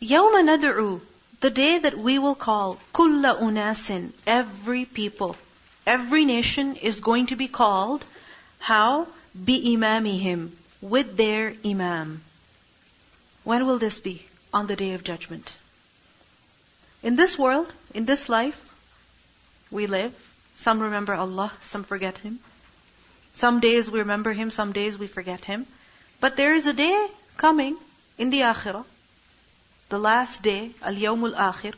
يَوْمَ نَدْعُو The day that we will call كُلَّ أُنَاسٍ Every people, every nation is going to be called. How? بِإِمَامِهِمْ With their imam. When will this be? On the day of judgment. In this world, in this life, we live. Some remember Allah, some forget Him. Some days we remember Him, some days we forget Him. But there is a day coming in the Akhirah, the last day, Al-Yawmul Akhir,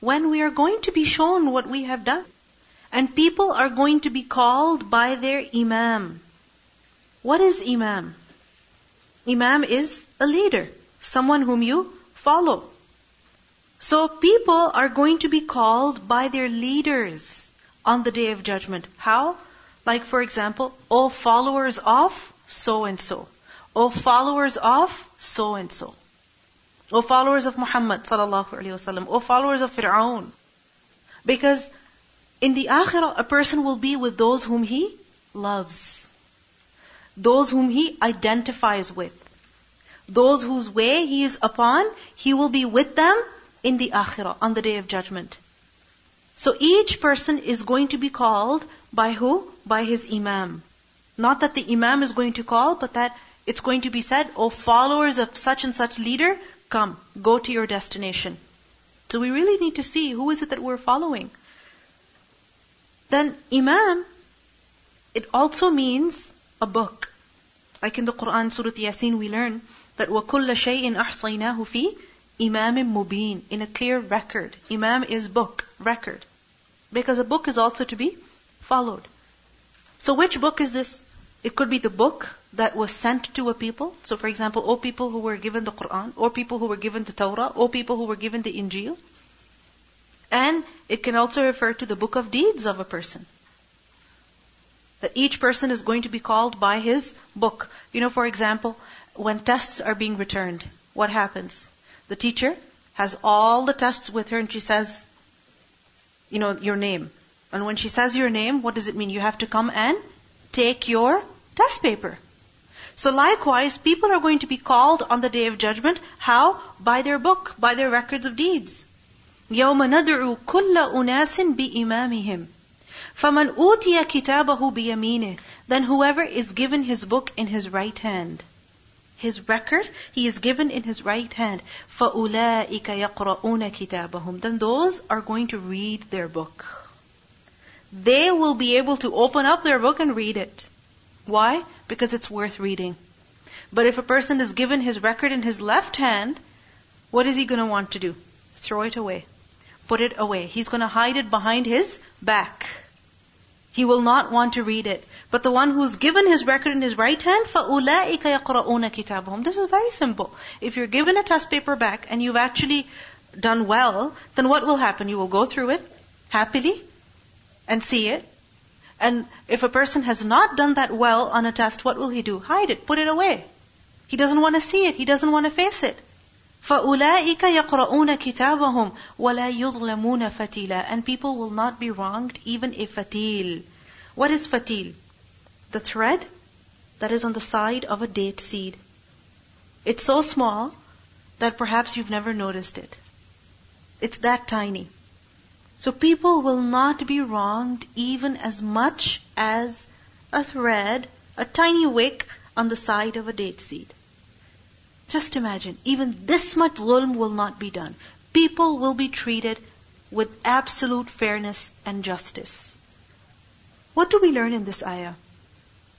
when we are going to be shown what we have done. And people are going to be called by their Imam. What is Imam? Imam is a leader, someone whom you follow. So people are going to be called by their leaders on the day of judgment. How? Like for example, O followers of so and so. O followers of so and so. O followers of Muhammad sallallahu alaihi wasallam. O followers of Fir'aun. Because in the akhirah, a person will be with those whom he loves. Those whom he identifies with. Those whose way he is upon, he will be with them in the akhirah, on the day of judgment. So each person is going to be called by who? By his imam. Not that the imam is going to call, but that it's going to be said, O followers of such and such leader, come, go to your destination. So we really need to see who is it that we're following. Then imam, it also means a book. Like in the Quran, Surah Yasin, we learn that وَكُلَّ شَيْءٍ أَحْصَيْنَاهُ فِي Imam Mubin, in a clear record. Imam is book, record. Because a book is also to be followed. So which book is this? It could be the book that was sent to a people. So for example, O people who were given the Quran, or people who were given the Torah, or people who were given the Injil. And it can also refer to the book of deeds of a person. That each person is going to be called by his book. You know, for example, when tests are being returned, what happens? The teacher has all the tests with her and she says, you know, your name. And when she says your name, what does it mean? You have to come and take your test paper. So likewise, people are going to be called on the day of judgment. How? By their book, by their records of deeds. يَوْمَ نَدْعُو كُلَّ أُنَاسٍ بِإِمَامِهِمْ فَمَنْ أُوتِيَ كِتَابَهُ بِيَمِينِهِ Then whoever is given his book in his right hand his record, he is given in his right hand. فَأُولَٰئِكَ يَقْرَؤُونَ كِتَابَهُم Then those are going to read their book. They will be able to open up their book and read it. Why? Because it's worth reading. But if a person is given his record in his left hand, what is he going to want to do? Throw it away. Put it away. He's going to hide it behind his back. He will not want to read it. But the one who's given his record in his right hand, فَأُولَٰئِكَ يَقْرَؤُونَ كِتَابَهُم This is very simple. If you're given a test paper back and you've actually done well, then what will happen? You will go through it happily and see it. And if a person has not done that well on a test, what will he do? Hide it, put it away. He doesn't want to see it, he doesn't want to face it. فَأُولَٰئِكَ يَقْرَؤُونَ كِتَابَهُمْ وَلَا يُظْلَمُونَ فَتِيلًا And people will not be wronged even if fatil. What is fatil? the thread that is on the side of a date seed. It's so small that perhaps you've never noticed it. It's that tiny. So people will not be wronged even as much as a thread, a tiny wick on the side of a date seed. Just imagine, even this much zulm will not be done. People will be treated with absolute fairness and justice. What do we learn in this ayah?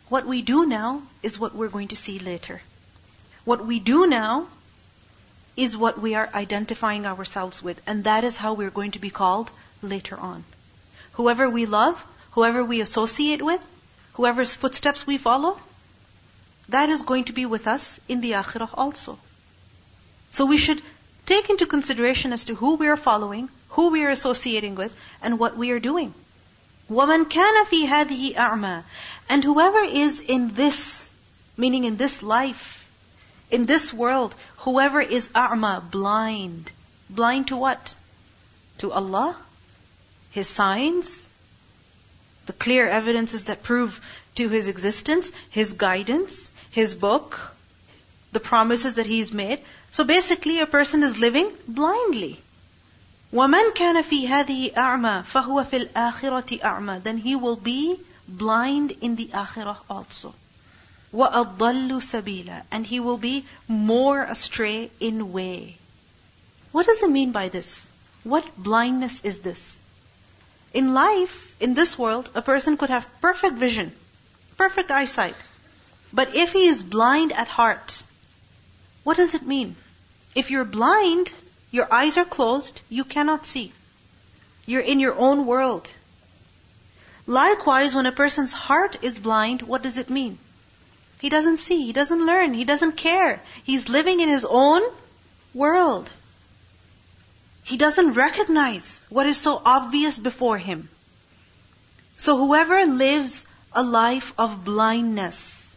What we do now is what we're going to see later. What we do now is what we are identifying ourselves with, and that is how we're going to be called later on. Whoever we love, whoever we associate with, whoever's footsteps we follow, that is going to be with us in the akhirah also. So we should take into consideration as to who we are following, who we are associating with, and what we are doing. وَمَنْ كَانَ فِي هَذِهِ أَعْمَى And whoever is in this, meaning in this life, in this world, whoever is a'ma, blind. Blind to what? To Allah? His signs? The clear evidences that prove to his existence, his guidance, his book, the promises that He's made. So basically, a person is living blindly. وَمَنْ كَانَ فِي هَذِهِ أَعْمَى فَهُوَ فِي الْآخِرَةِ أَعْمَى Then he will be blind in the akhirah also. وَأَضَلُّ سَبِيلًا And he will be more astray in way. What does it mean by this? What blindness is this? In life, in this world, a person could have perfect vision, perfect eyesight. But if he is blind at heart, what does it mean? If you're blind, your eyes are closed, you cannot see. You're in your own world. Likewise, when a person's heart is blind, what does it mean? He doesn't see, he doesn't learn, he doesn't care. He's living in his own world. He doesn't recognize what is so obvious before him. So whoever lives a life of blindness,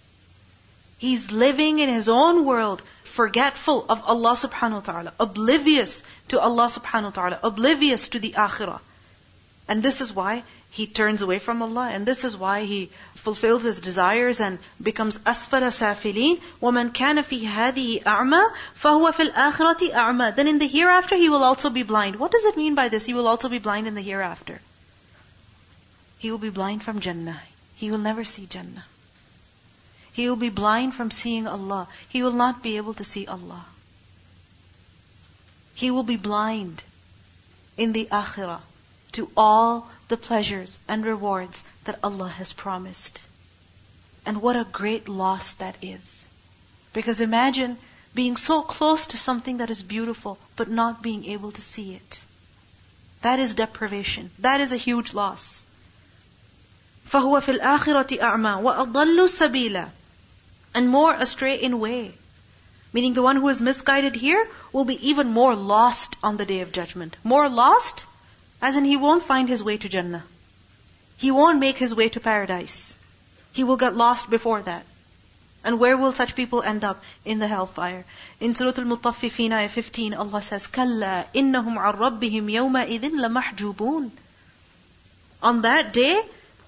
he's living in his own world, forgetful of Allah subhanahu wa ta'ala, oblivious to Allah subhanahu wa ta'ala, oblivious to the akhirah. And this is why he turns away from Allah, and this is why he fulfills his desires and becomes asfala safilin. وَمَنْ كَانَ فِي هَذِهِ أَعْمَى فَهُوَ فِي الْآخِرَةِ أَعْمَى Then in the hereafter he will also be blind. What does it mean by this? He will also be blind in the hereafter. He will be blind from Jannah. He will never see Jannah. He will be blind from seeing Allah. He will not be able to see Allah. He will be blind in the akhirah to all the pleasures and rewards that Allah has promised. And what a great loss that is. Because imagine being so close to something that is beautiful, but not being able to see it. That is deprivation. That is a huge loss. فَهُوَ فِي الْآخِرَةِ أَعْمَى وَأَضَلُّ سَبِيلًا And more astray in way. Meaning the one who is misguided here will be even more lost on the day of judgment. More lost as in, he won't find his way to Jannah. He won't make his way to paradise. He will get lost before that. And where will such people end up? In the hellfire. In Surah Al-Mutaffifin, ayah 15, Allah says, كَلَّا إِنَّهُمْ عَنْ رَبِّهِمْ يَوْمَئِذٍ لَمَحْجُوبُونَ On that day,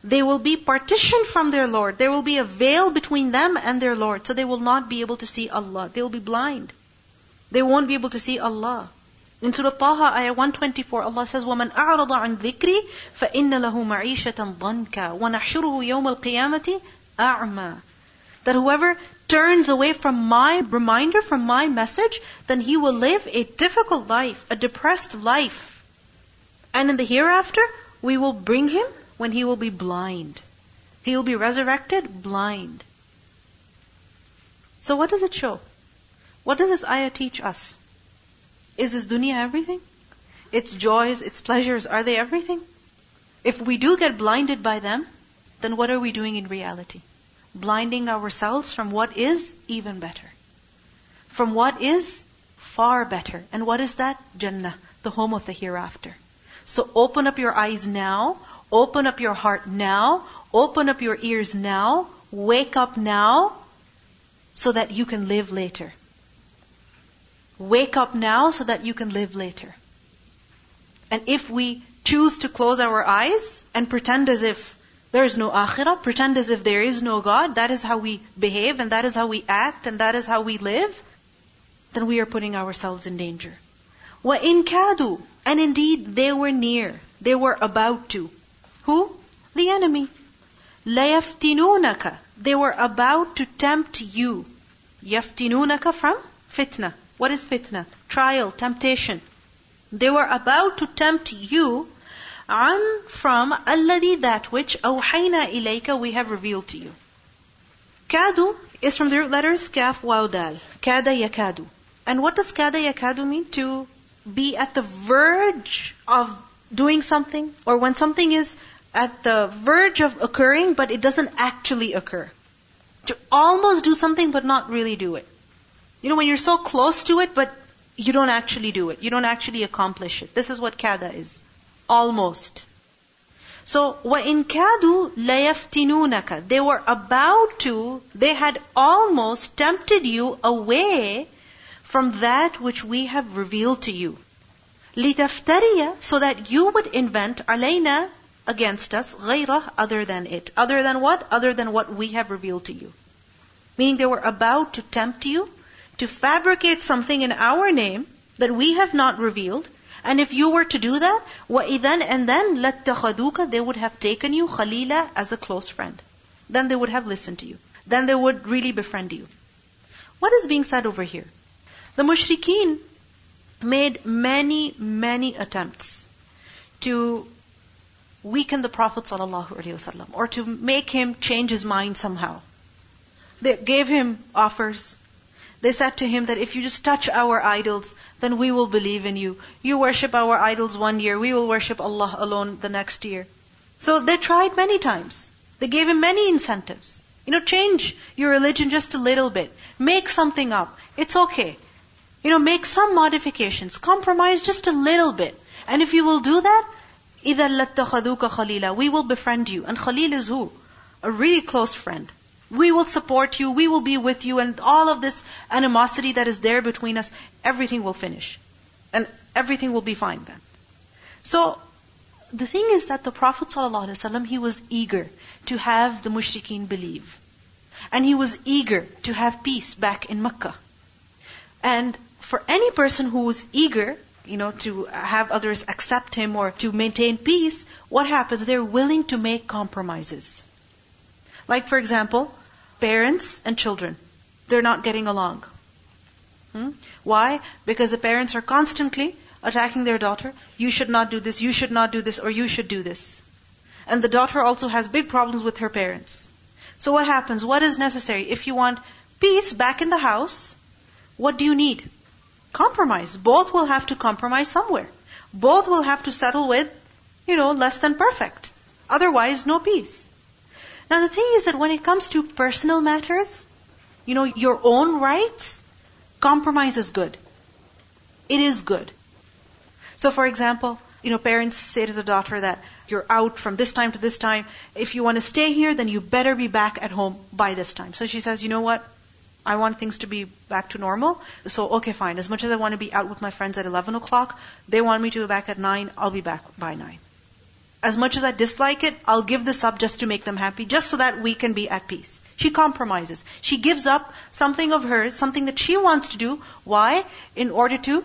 they will be partitioned from their Lord. There will be a veil between them and their Lord. So they will not be able to see Allah. They will be blind. They won't be able to see Allah. In Surah Taha, ayah 124, Allah says, وَمَنْ أَعْرَضَ عَنْ ذِكْرِي فَإِنَّ لَهُ مَعِيشَةً ضَنْكَ وَنَحْشُرُهُ يَوْمَ الْقِيَامَةِ أَعْمَى That whoever turns away from my reminder, from my message, then he will live a difficult life, a depressed life. And in the hereafter, we will bring him when he will be blind. He will be resurrected blind. So what does it show? What does this ayah teach us? Is this dunya everything? Its joys, its pleasures, are they everything? If we do get blinded by them, then what are we doing in reality? Blinding ourselves from what is even better. From what is far better. And what is that? Jannah, the home of the hereafter. So open up your eyes now, open up your heart now, open up your ears now, wake up now, so that you can live later. Wake up now so that you can live later. And if we choose to close our eyes and pretend as if there is no akhirah, pretend as if there is no God, that is how we behave and that is how we act and that is how we live, then we are putting ourselves in danger. وَإِن كَادُوا And indeed, they were near. They were about to. Who? The enemy. لَيَفْتِنُونَكَ They were about to tempt you. يَفْتِنُونَكَ from fitna. What is fitna? Trial, temptation. They were about to tempt you an from alladhi that which awhayna ilayka we have revealed to you. Kadu is from the root letters kaf waw dal. Kada yakadu. And what does kada yakadu mean? To be at the verge of doing something or when something is at the verge of occurring but it doesn't actually occur. To almost do something but not really do it. You know, when you're so close to it, but you don't actually do it. You don't actually accomplish it. This is what kada is. Almost. So, وَإِن كَادُوا لَيَفْتِنُونَكَ They were about to, they had almost tempted you away from that which we have revealed to you. لِتَفْتَرِيَ So that you would invent عَلَيْنَا against us غَيْرَهُ other than it. Other than what? Other than what we have revealed to you. Meaning they were about to tempt you to fabricate something in our name that we have not revealed. And if you were to do that, وَإِذَنْ and then لَاتَّخَذُوكَ They would have taken you khalila as a close friend. Then they would have listened to you. Then they would really befriend you. What is being said over here? The mushrikeen made many, many attempts to weaken the Prophet ﷺ or to make him change his mind somehow. They gave him offers. They said to him that if you just touch our idols, then we will believe in you. You worship our idols one year, we will worship Allah alone the next year. So they tried many times. They gave him many incentives. You know, change your religion just a little bit. Make something up. It's okay. You know, make some modifications. Compromise just a little bit. And if you will do that, إِذَا لَاتَّخَذُوكَ خَلِيلًا We will befriend you. And Khalil is who? A really close friend. We will support you, we will be with you, and all of this animosity that is there between us, everything will finish. And everything will be fine then. So, the thing is that the Prophet ﷺ, he was eager to have the mushrikeen believe. And he was eager to have peace back in Mecca. And for any person who is eager, you know, to have others accept him or to maintain peace, what happens? They're willing to make compromises. Like, for example, parents and children. They're not getting along. Hmm? Why? Because the parents are constantly attacking their daughter. You should not do this, you should not do this, or you should do this. And the daughter also has big problems with her parents. So what happens? What is necessary? If you want peace back in the house, what do you need? Compromise. Both will have to compromise somewhere. Both will have to settle with, you know, less than perfect. Otherwise, no peace. Now the thing is that when it comes to personal matters, you know, your own rights, compromise is good. It is good. So for example, you know, parents say to the daughter that you're out from this time to this time. If you want to stay here, then you better be back at home by this time. So she says, you know what? I want things to be back to normal. So, okay, fine. As much as I want to be out with my friends at 11 o'clock, they want me to be back at 9, I'll be back by 9 as much as I dislike it, I'll give this up just to make them happy, just so that we can be at peace. She compromises. She gives up something of hers, something that she wants to do. Why? In order to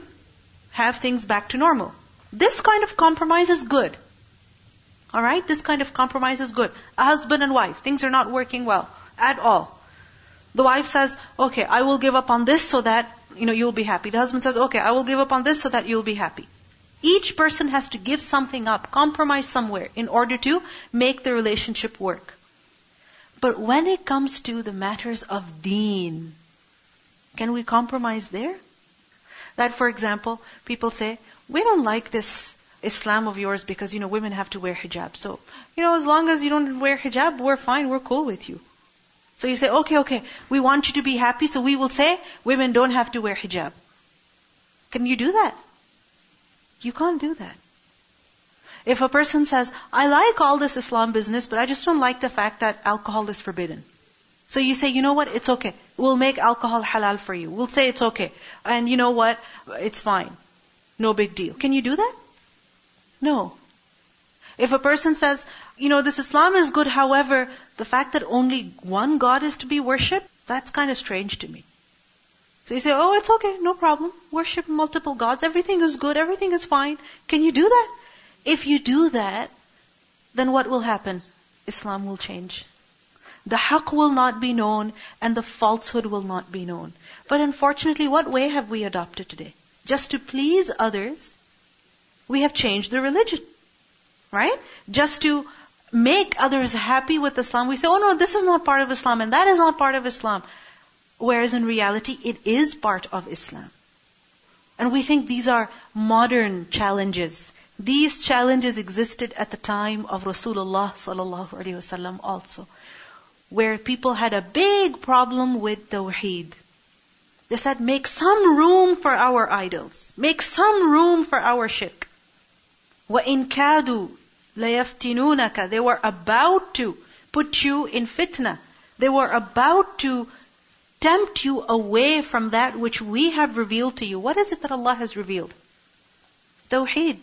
have things back to normal. This kind of compromise is good. Alright? This kind of compromise is good. A husband and wife, things are not working well at all. The wife says, okay, I will give up on this so that, you know, you'll be happy. The husband says, okay, I will give up on this so that you'll be happy. Each person has to give something up, compromise somewhere in order to make the relationship work. But when it comes to the matters of deen, can we compromise there? That, for example, people say, we don't like this Islam of yours because, you know, women have to wear hijab. So, you know, as long as you don't wear hijab, we're fine, we're cool with you. So you say, okay, okay, we want you to be happy, so we will say, women don't have to wear hijab. Can you do that? You can't do that. If a person says, I like all this Islam business, but I just don't like the fact that alcohol is forbidden. So you say, you know what, it's okay. We'll make alcohol halal for you. We'll say it's okay. And you know what, it's fine. No big deal. Can you do that? No. If a person says, you know, this Islam is good, however, the fact that only one God is to be worshipped, that's kind of strange to me. So you say, oh, it's okay, no problem. Worship multiple gods. Everything is good. Everything is fine. Can you do that? If you do that, then what will happen? Islam will change. The haqq will not be known and the falsehood will not be known. But unfortunately, what way have we adopted today? Just to please others, we have changed the religion. Right? Just to make others happy with Islam, we say, oh no, this is not part of Islam and that is not part of Islam Whereas in reality, it is part of Islam. And we think these are modern challenges. These challenges existed at the time of Rasulullah sallallahu alaihi wasallam also, where people had a big problem with tawheed. They said, make some room for our idols. Make some room for our shirk. وَإِن كَادُوا لَيَفْتِنُونَكَ They were about to put you in fitna. They were about to tempt you away from that which we have revealed to you. What is it that Allah has revealed? Tawheed.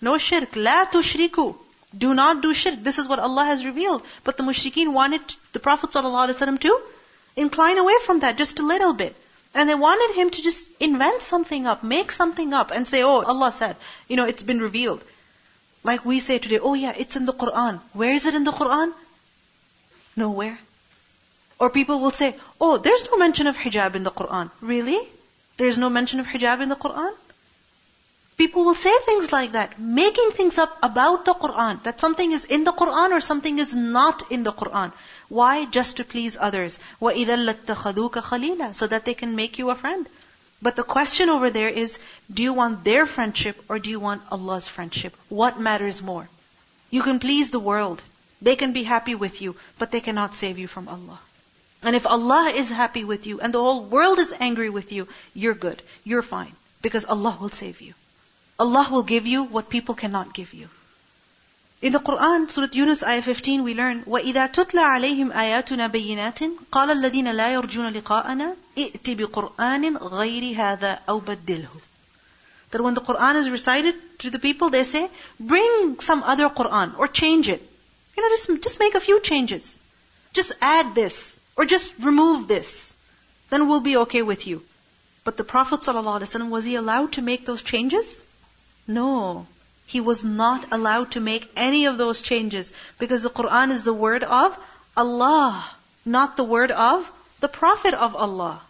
No shirk. La tushriku. Do not do shirk. This is what Allah has revealed. But the mushrikeen wanted the Prophet ﷺ to incline away from that just a little bit. And they wanted him to just invent something up, make something up, and say, oh, Allah said, you know, it's been revealed. Like we say today, oh yeah, it's in the Quran. Where is it in the Quran? Nowhere. Or people will say, oh, there's no mention of hijab in the Quran. Really? There's no mention of hijab in the Quran? People will say things like that, making things up about the Quran, that something is in the Quran or something is not in the Quran. Why? Just to please others. وَإِذَا لَاتَّخَذُوكَ خَلِيلًا So that they can make you a friend. But the question over there is, do you want their friendship or do you want Allah's friendship? What matters more? You can please the world. They can be happy with you, but they cannot save you from Allah. And if Allah is happy with you and the whole world is angry with you, you're good. You're fine. Because Allah will save you. Allah will give you what people cannot give you. In the Quran, Surah Yunus, ayah 15, we learn, وَإِذَا تُتْلَى عَلَيْهِمْ آيَاتُنَا بَيِّنَاتٍ قَالَ الَّذِينَ لَا يَرْجُونَ لِقَاءَنَا ائْتِ بِقُرْآنٍ غَيْرِ هَذَا أَوْ بَدِّلْهُ That when the Quran is recited to the people, they say, bring some other Quran, or change it. You know, just, just make a few changes. Just add this, or just remove this. Then we'll be okay with you. But the Prophet ﷺ, was he allowed to make those changes? No. He was not allowed to make any of those changes because the Quran is the word of Allah, not the word of the Prophet of Allah.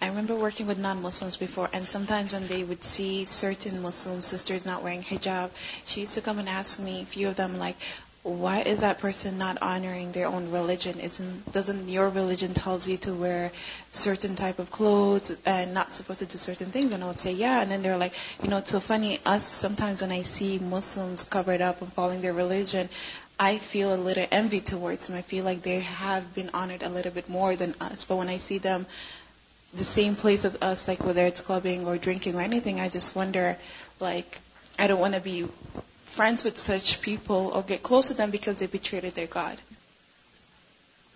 I remember working with non-Muslims before, and sometimes when they would see certain Muslim sisters not wearing hijab, she used to come and ask me, a few of them, like, why is that person not honoring their own religion? Isn't doesn't your religion tells you to wear certain type of clothes and not supposed to do certain things? And I would say, yeah. And then they're like, you know, it's so funny. Us sometimes when I see Muslims covered up and following their religion, I feel a little envy towards them. I feel like they have been honored a little bit more than us. But when I see them the same place as us, like whether it's clubbing or drinking or anything, I just wonder, like, I don't want to be friends with such people or get close to them because they betrayed their God.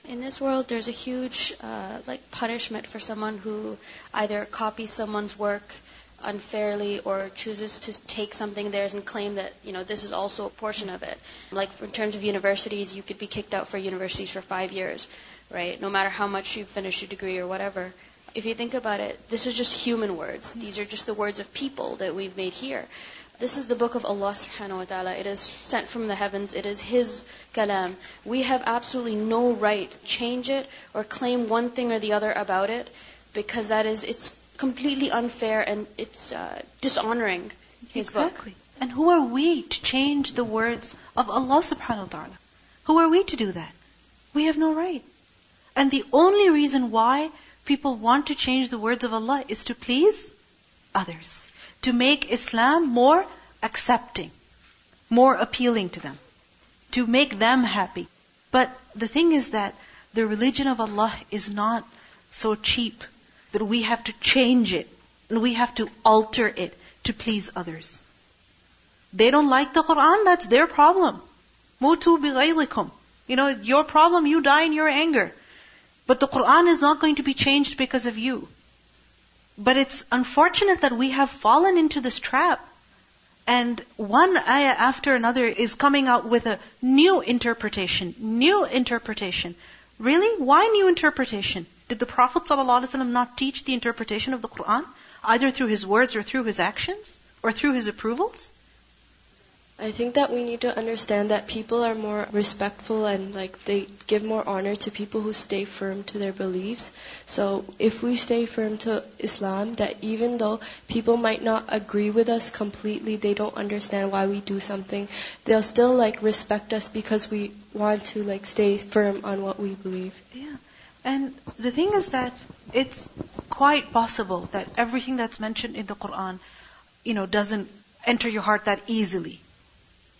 In this world, there's a huge uh, like punishment for someone who either copies someone's work unfairly or chooses to take something theirs and claim that you know this is also a portion of it. Like in terms of universities, you could be kicked out for universities for five years, right? No matter how much you finish your degree or whatever. If you think about it, this is just human words. These are just the words of people that we've made here. This is the book of Allah subhanahu wa ta'ala. It is sent from the heavens. It is His kalam. We have absolutely no right to change it or claim one thing or the other about it because that is, it's completely unfair and it's uh, dishonoring His exactly. book. And who are we to change the words of Allah subhanahu wa ta'ala? Who are we to do that? We have no right. And the only reason why people want to change the words of Allah is to please others to make Islam more accepting, more appealing to them, to make them happy. But the thing is that the religion of Allah is not so cheap that we have to change it and we have to alter it to please others. They don't like the Quran, that's their problem. Mutu bighaylikum. You know, your problem, you die in your anger. But the Quran is not going to be changed because of you. But it's unfortunate that we have fallen into this trap. And one ayah after another is coming out with a new interpretation, new interpretation. Really? Why new interpretation? Did the Prophet ﷺ not teach the interpretation of the Quran? Either through his words or through his actions? Or through his approvals? I think that we need to understand that people are more respectful and like they give more honor to people who stay firm to their beliefs. So if we stay firm to Islam, that even though people might not agree with us completely, they don't understand why we do something, they'll still like respect us because we want to like stay firm on what we believe. Yeah. And the thing is that it's quite possible that everything that's mentioned in the Quran, you know, doesn't enter your heart that easily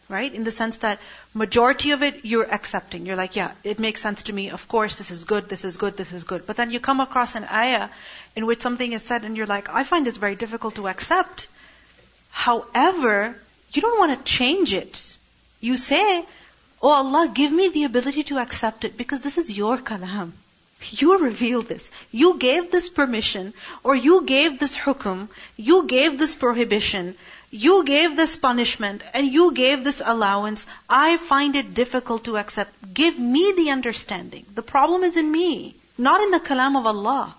right? In the sense that majority of it you're accepting. You're like, yeah, it makes sense to me. Of course, this is good, this is good, this is good. But then you come across an ayah in which something is said and you're like, I find this very difficult to accept. However, you don't want to change it. You say, Oh Allah, give me the ability to accept it because this is your kalam. You revealed this. You gave this permission or you gave this hukum. You gave this prohibition. You gave this punishment and you gave this allowance. I find it difficult to accept. Give me the understanding. The problem is in me. Not in the kalam of Allah.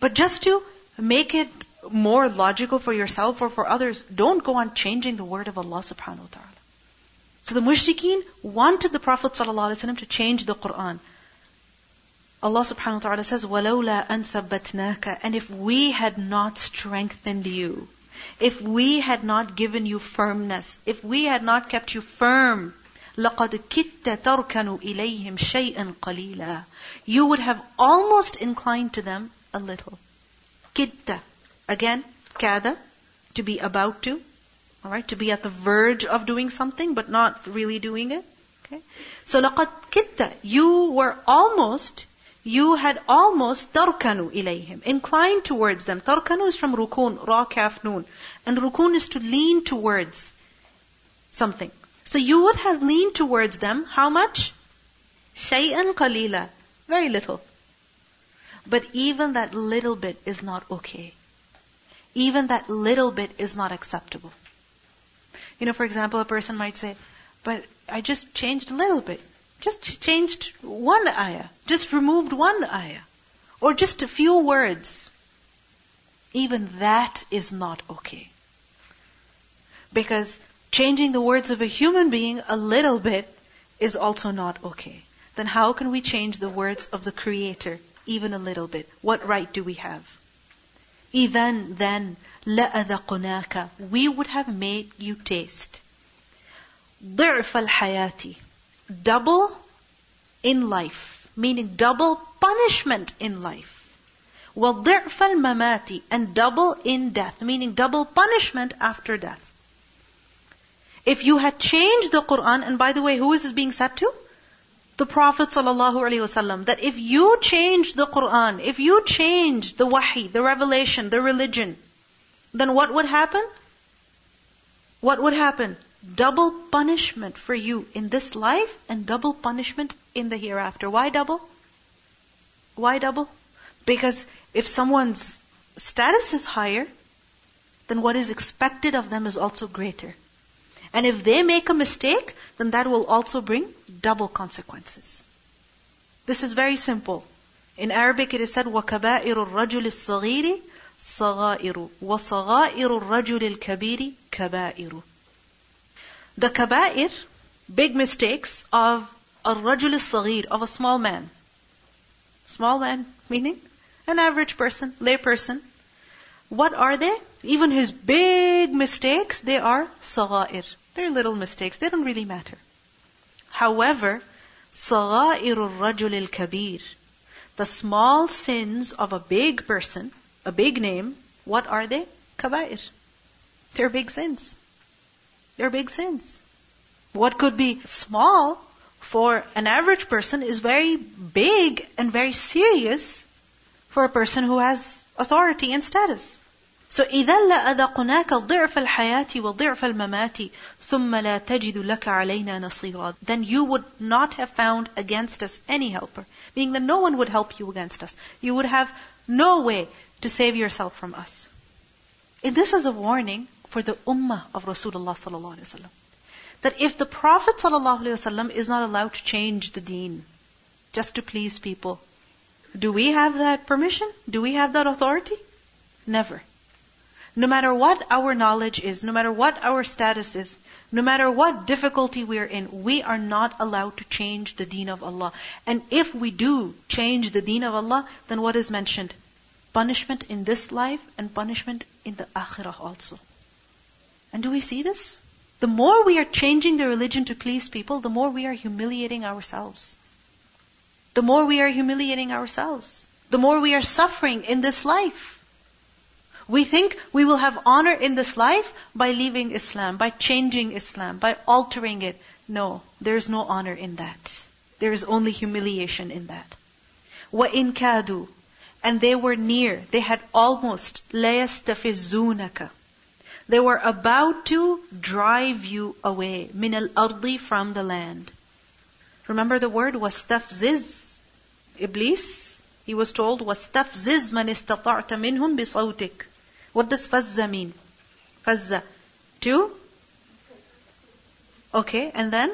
But just to make it more logical for yourself or for others, don't go on changing the word of Allah subhanahu wa ta'ala. So the mushrikeen wanted the Prophet ﷺ to change the Quran. Allah subhanahu wa ta'ala says, وَلَوْلَا أَن ثَبَّتْنَاكَ And if we had not strengthened you, if we had not given you firmness, if we had not kept you firm, لَقَدْ كِدْتَ تَرْكَنُ إِلَيْهِمْ شَيْئًا قَلِيلًا You would have almost inclined to them a little. Kitta. Again, kada, to be about to. Alright, to be at the verge of doing something, but not really doing it. Okay? So لَقَدْ كِدْتَ You were almost, you had almost tarkanu ilayhim, inclined towards them. Tarkanu is from rukun, ra kaf noon. And rukun is to lean towards something. So you would have leaned towards them, how much? Shay'an qalila. Very little. But even that little bit is not okay. Even that little bit is not acceptable. You know, for example, a person might say, but I just changed a little bit. Just changed one ayah. Just removed one ayah. Or just a few words. Even that is not okay. Because changing the words of a human being a little bit is also not okay. Then how can we change the words of the Creator even a little bit? What right do we have? Even then, لَأَذَقْنَاكَ We would have made you taste. ضِعْفَ الْحَيَاةِ Double in life, meaning double punishment in life. وَضِعْفَ الْمَمَاتِ And double in death, meaning double punishment after death. If you had changed the Quran, and by the way, who is this being said to? The Prophet ﷺ, that if you change the Quran, if you change the wahi, the revelation, the religion, then what would happen? What would happen? Double punishment for you in this life and double punishment in the hereafter. Why double? Why double? Because if someone's status is higher, then what is expected of them is also greater. And if they make a mistake, then that will also bring double consequences. This is very simple. In Arabic it is said, وَكَبَائِرُ الرَّجُلِ الصَّغِيرِ صَغَائِرُ وَصَغَائِرُ الرَّجُلِ الْكَبِيرِ كَبَائِرُ the kabair, big mistakes of a rajul sagir, of a small man. Small man, meaning an average person, lay person. What are they? Even his big mistakes, they are sagair. They're little mistakes. They don't really matter. However, sagairul rajulil kabir, the small sins of a big person, a big name, what are they? Kabair. They're big sins. They're big sins. What could be small for an average person is very big and very serious for a person who has authority and status. So إذا لأذقناك ضعف الحياة وضعف الممات ثم لا تجد لك علينا نصيرا Then you would not have found against us any helper. Meaning that no one would help you against us. You would have no way to save yourself from us. And this is a warning for the ummah of Rasulullah sallallahu alaihi wasallam. That if the Prophet sallallahu alaihi wasallam is not allowed to change the deen just to please people, do we have that permission? Do we have that authority? Never. No matter what our knowledge is, no matter what our status is, no matter what difficulty we are in, we are not allowed to change the deen of Allah. And if we do change the deen of Allah, then what is mentioned? Punishment in this life and punishment in the akhirah also. And do we see this? The more we are changing the religion to please people, the more we are humiliating ourselves the more we are humiliating ourselves, the more we are suffering in this life. We think we will have honor in this life by leaving Islam, by changing Islam, by altering it. No, there is no honor in that. There is only humiliation in that. وَإِن كَادُوا And they were near, they had almost لَيَسْتَفِزُّونَكَ they were about to drive you away. Min al ardi from the land. Remember the word was tafziz. Iblis, he was told was tafziz man istata'ta minhum bisawtik. What does fazza mean? Fazza. To? Okay, and then?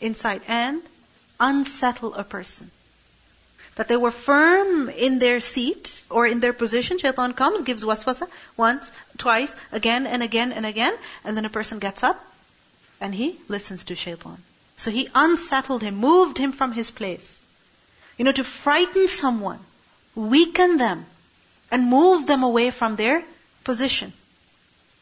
Inside. And unsettle a person that they were firm in their seat or in their position. Shaitan comes, gives waswasa once, twice, again and again and again, and then a person gets up and he listens to shaitan. So he unsettled him, moved him from his place. You know, to frighten someone, weaken them, and move them away from their position.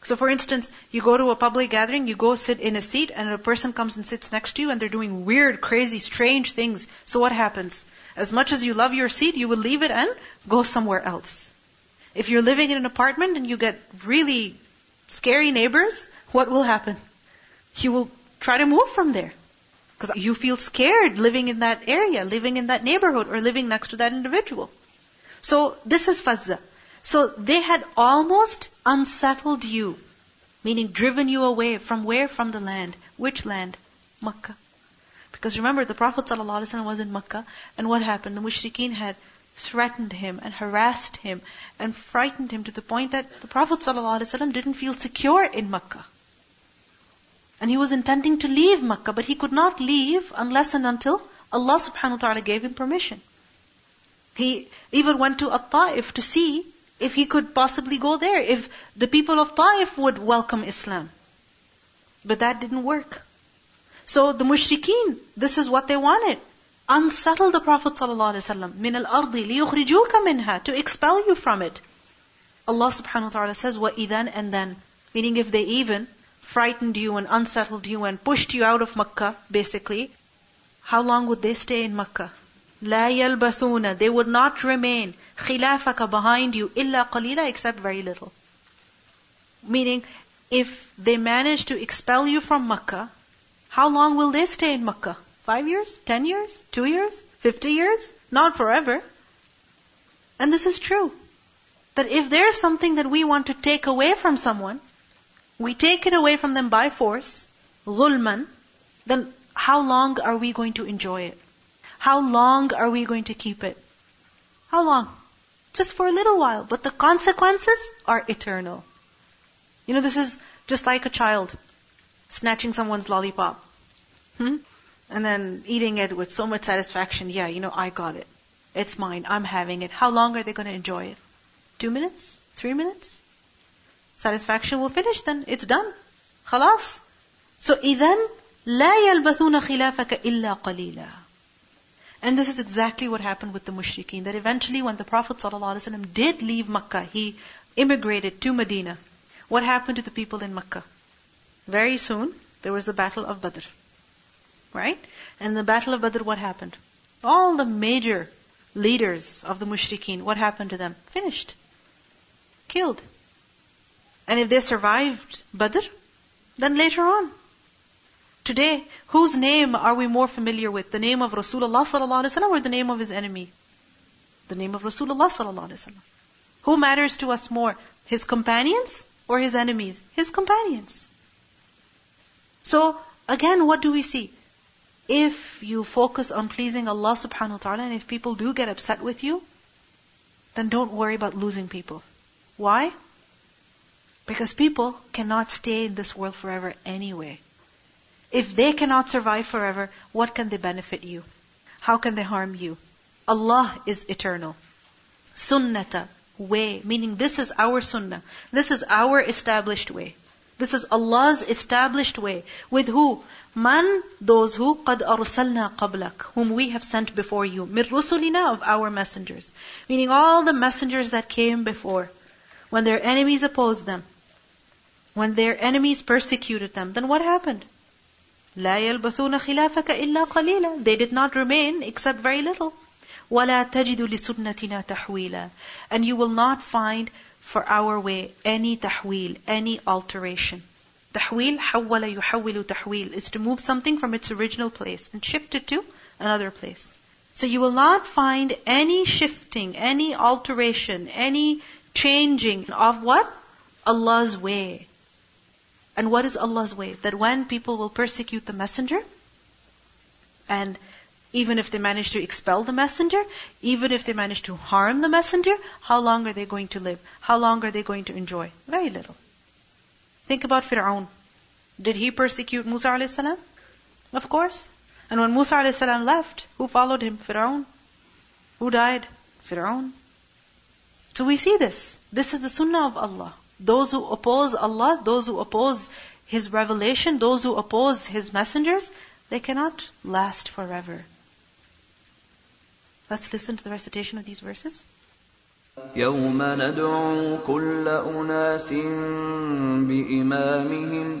So for instance, you go to a public gathering, you go sit in a seat, and a person comes and sits next to you, and they're doing weird, crazy, strange things. So what happens? As much as you love your seat, you will leave it and go somewhere else. If you're living in an apartment and you get really scary neighbors, what will happen? You will try to move from there. Because you feel scared living in that area, living in that neighborhood, or living next to that individual. So this is fazza. So they had almost unsettled you, meaning driven you away from where? From the land. Which land? Makkah. Because remember, the Prophet ﷺ was in Makkah, and what happened? The mushrikeen had threatened him and harassed him and frightened him to the point that the Prophet ﷺ didn't feel secure in Makkah. And he was intending to leave Makkah, but he could not leave unless and until Allah subhanahu wa ta'ala gave him permission. He even went to At-Ta'if to see if he could possibly go there, if the people of Taif would welcome Islam. But that didn't work. So the mushrikeen, this is what they wanted. Unsettle the Prophet ﷺ, min al-ardi liyukhrijuka minha, to expel you from it. Allah subhanahu wa ta'ala says, wa Then and then. Meaning if they even frightened you and unsettled you and pushed you out of Makkah, basically, how long would they stay in Makkah? لا يلبثون They would not remain خلافك behind you إلا قليلا except very little. Meaning, if they manage to expel you from Makkah, how long will they stay in Makkah? Five years? Ten years? Two years? Fifty years? Not forever. And this is true. That if there's something that we want to take away from someone, we take it away from them by force, ظلman, then how long are we going to enjoy it? How long are we going to keep it? How long? Just for a little while, but the consequences are eternal. You know, this is just like a child snatching someone's lollipop. Hmm? And then eating it with so much satisfaction. Yeah, you know, I got it. It's mine. I'm having it. How long are they going to enjoy it? Two minutes? Three minutes? Satisfaction will finish then. It's done. خلاص. So إذن لا يلبثون خلافك إلا قليلا. And this is exactly what happened with the mushrikeen. That eventually when the Prophet ﷺ did leave Makkah, he immigrated to Medina. What happened to the people in Makkah? Very soon, there was the Battle of Badr. Right? And the Battle of Badr, what happened? All the major leaders of the mushrikeen, what happened to them? Finished. Killed. And if they survived Badr, then later on, today, whose name are we more familiar with? The name of Rasulullah sallallahu alaihi wasallam or the name of his enemy? The name of Rasulullah sallallahu alaihi wasallam. Who matters to us more? His companions or his enemies? His companions. So, again, what do we see? If you focus on pleasing Allah subhanahu wa ta'ala and if people do get upset with you, then don't worry about losing people. Why? Because people cannot stay in this world forever anyway. If they cannot survive forever, what can they benefit you? How can they harm you? Allah is eternal. Sunnata, way, meaning this is our sunnah. This is our established way. This is Allah's established way. With who? Man, those who قَدْ أَرْسَلْنَا قَبْلَكَ Whom we have sent before you. مِن رُسُلِنَا Of our messengers. Meaning all the messengers that came before. When their enemies opposed them when their enemies persecuted them, then what happened? لا يلبثون خلافك إلا قليلا. They did not remain except very little. ولا تجد لسنتنا تحويلا. And you will not find for our way any tahwil, any alteration. Tahwil, حول يحول tahwil, is to move something from its original place and shift it to another place. So you will not find any shifting, any alteration, any changing of what? Allah's way. And what is Allah's way? That when people will persecute the messenger, and even if they manage to expel the messenger, even if they manage to harm the messenger, how long are they going to live? How long are they going to enjoy? Very little. Think about Fir'aun. Did he persecute Musa a.s.? Of course. And when Musa a.s. left, who followed him? Fir'aun. Who died? Fir'aun. So we see this. This is the sunnah of Allah. Those who oppose Allah, those who oppose His revelation, those who oppose His messengers, they cannot last forever. Let's listen to the recitation of these verses. يوم ندعو كل أناس بإمامهم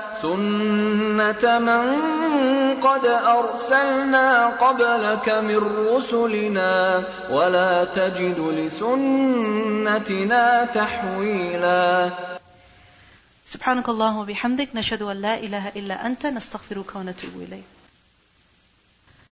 سنة من قد أرسلنا قبلك من رسلنا ولا تجد لسنتنا تحويلا. سبحانك اللهم وبحمدك نشهد أن لا إله إلا أنت نستغفرك ونتوب إليك.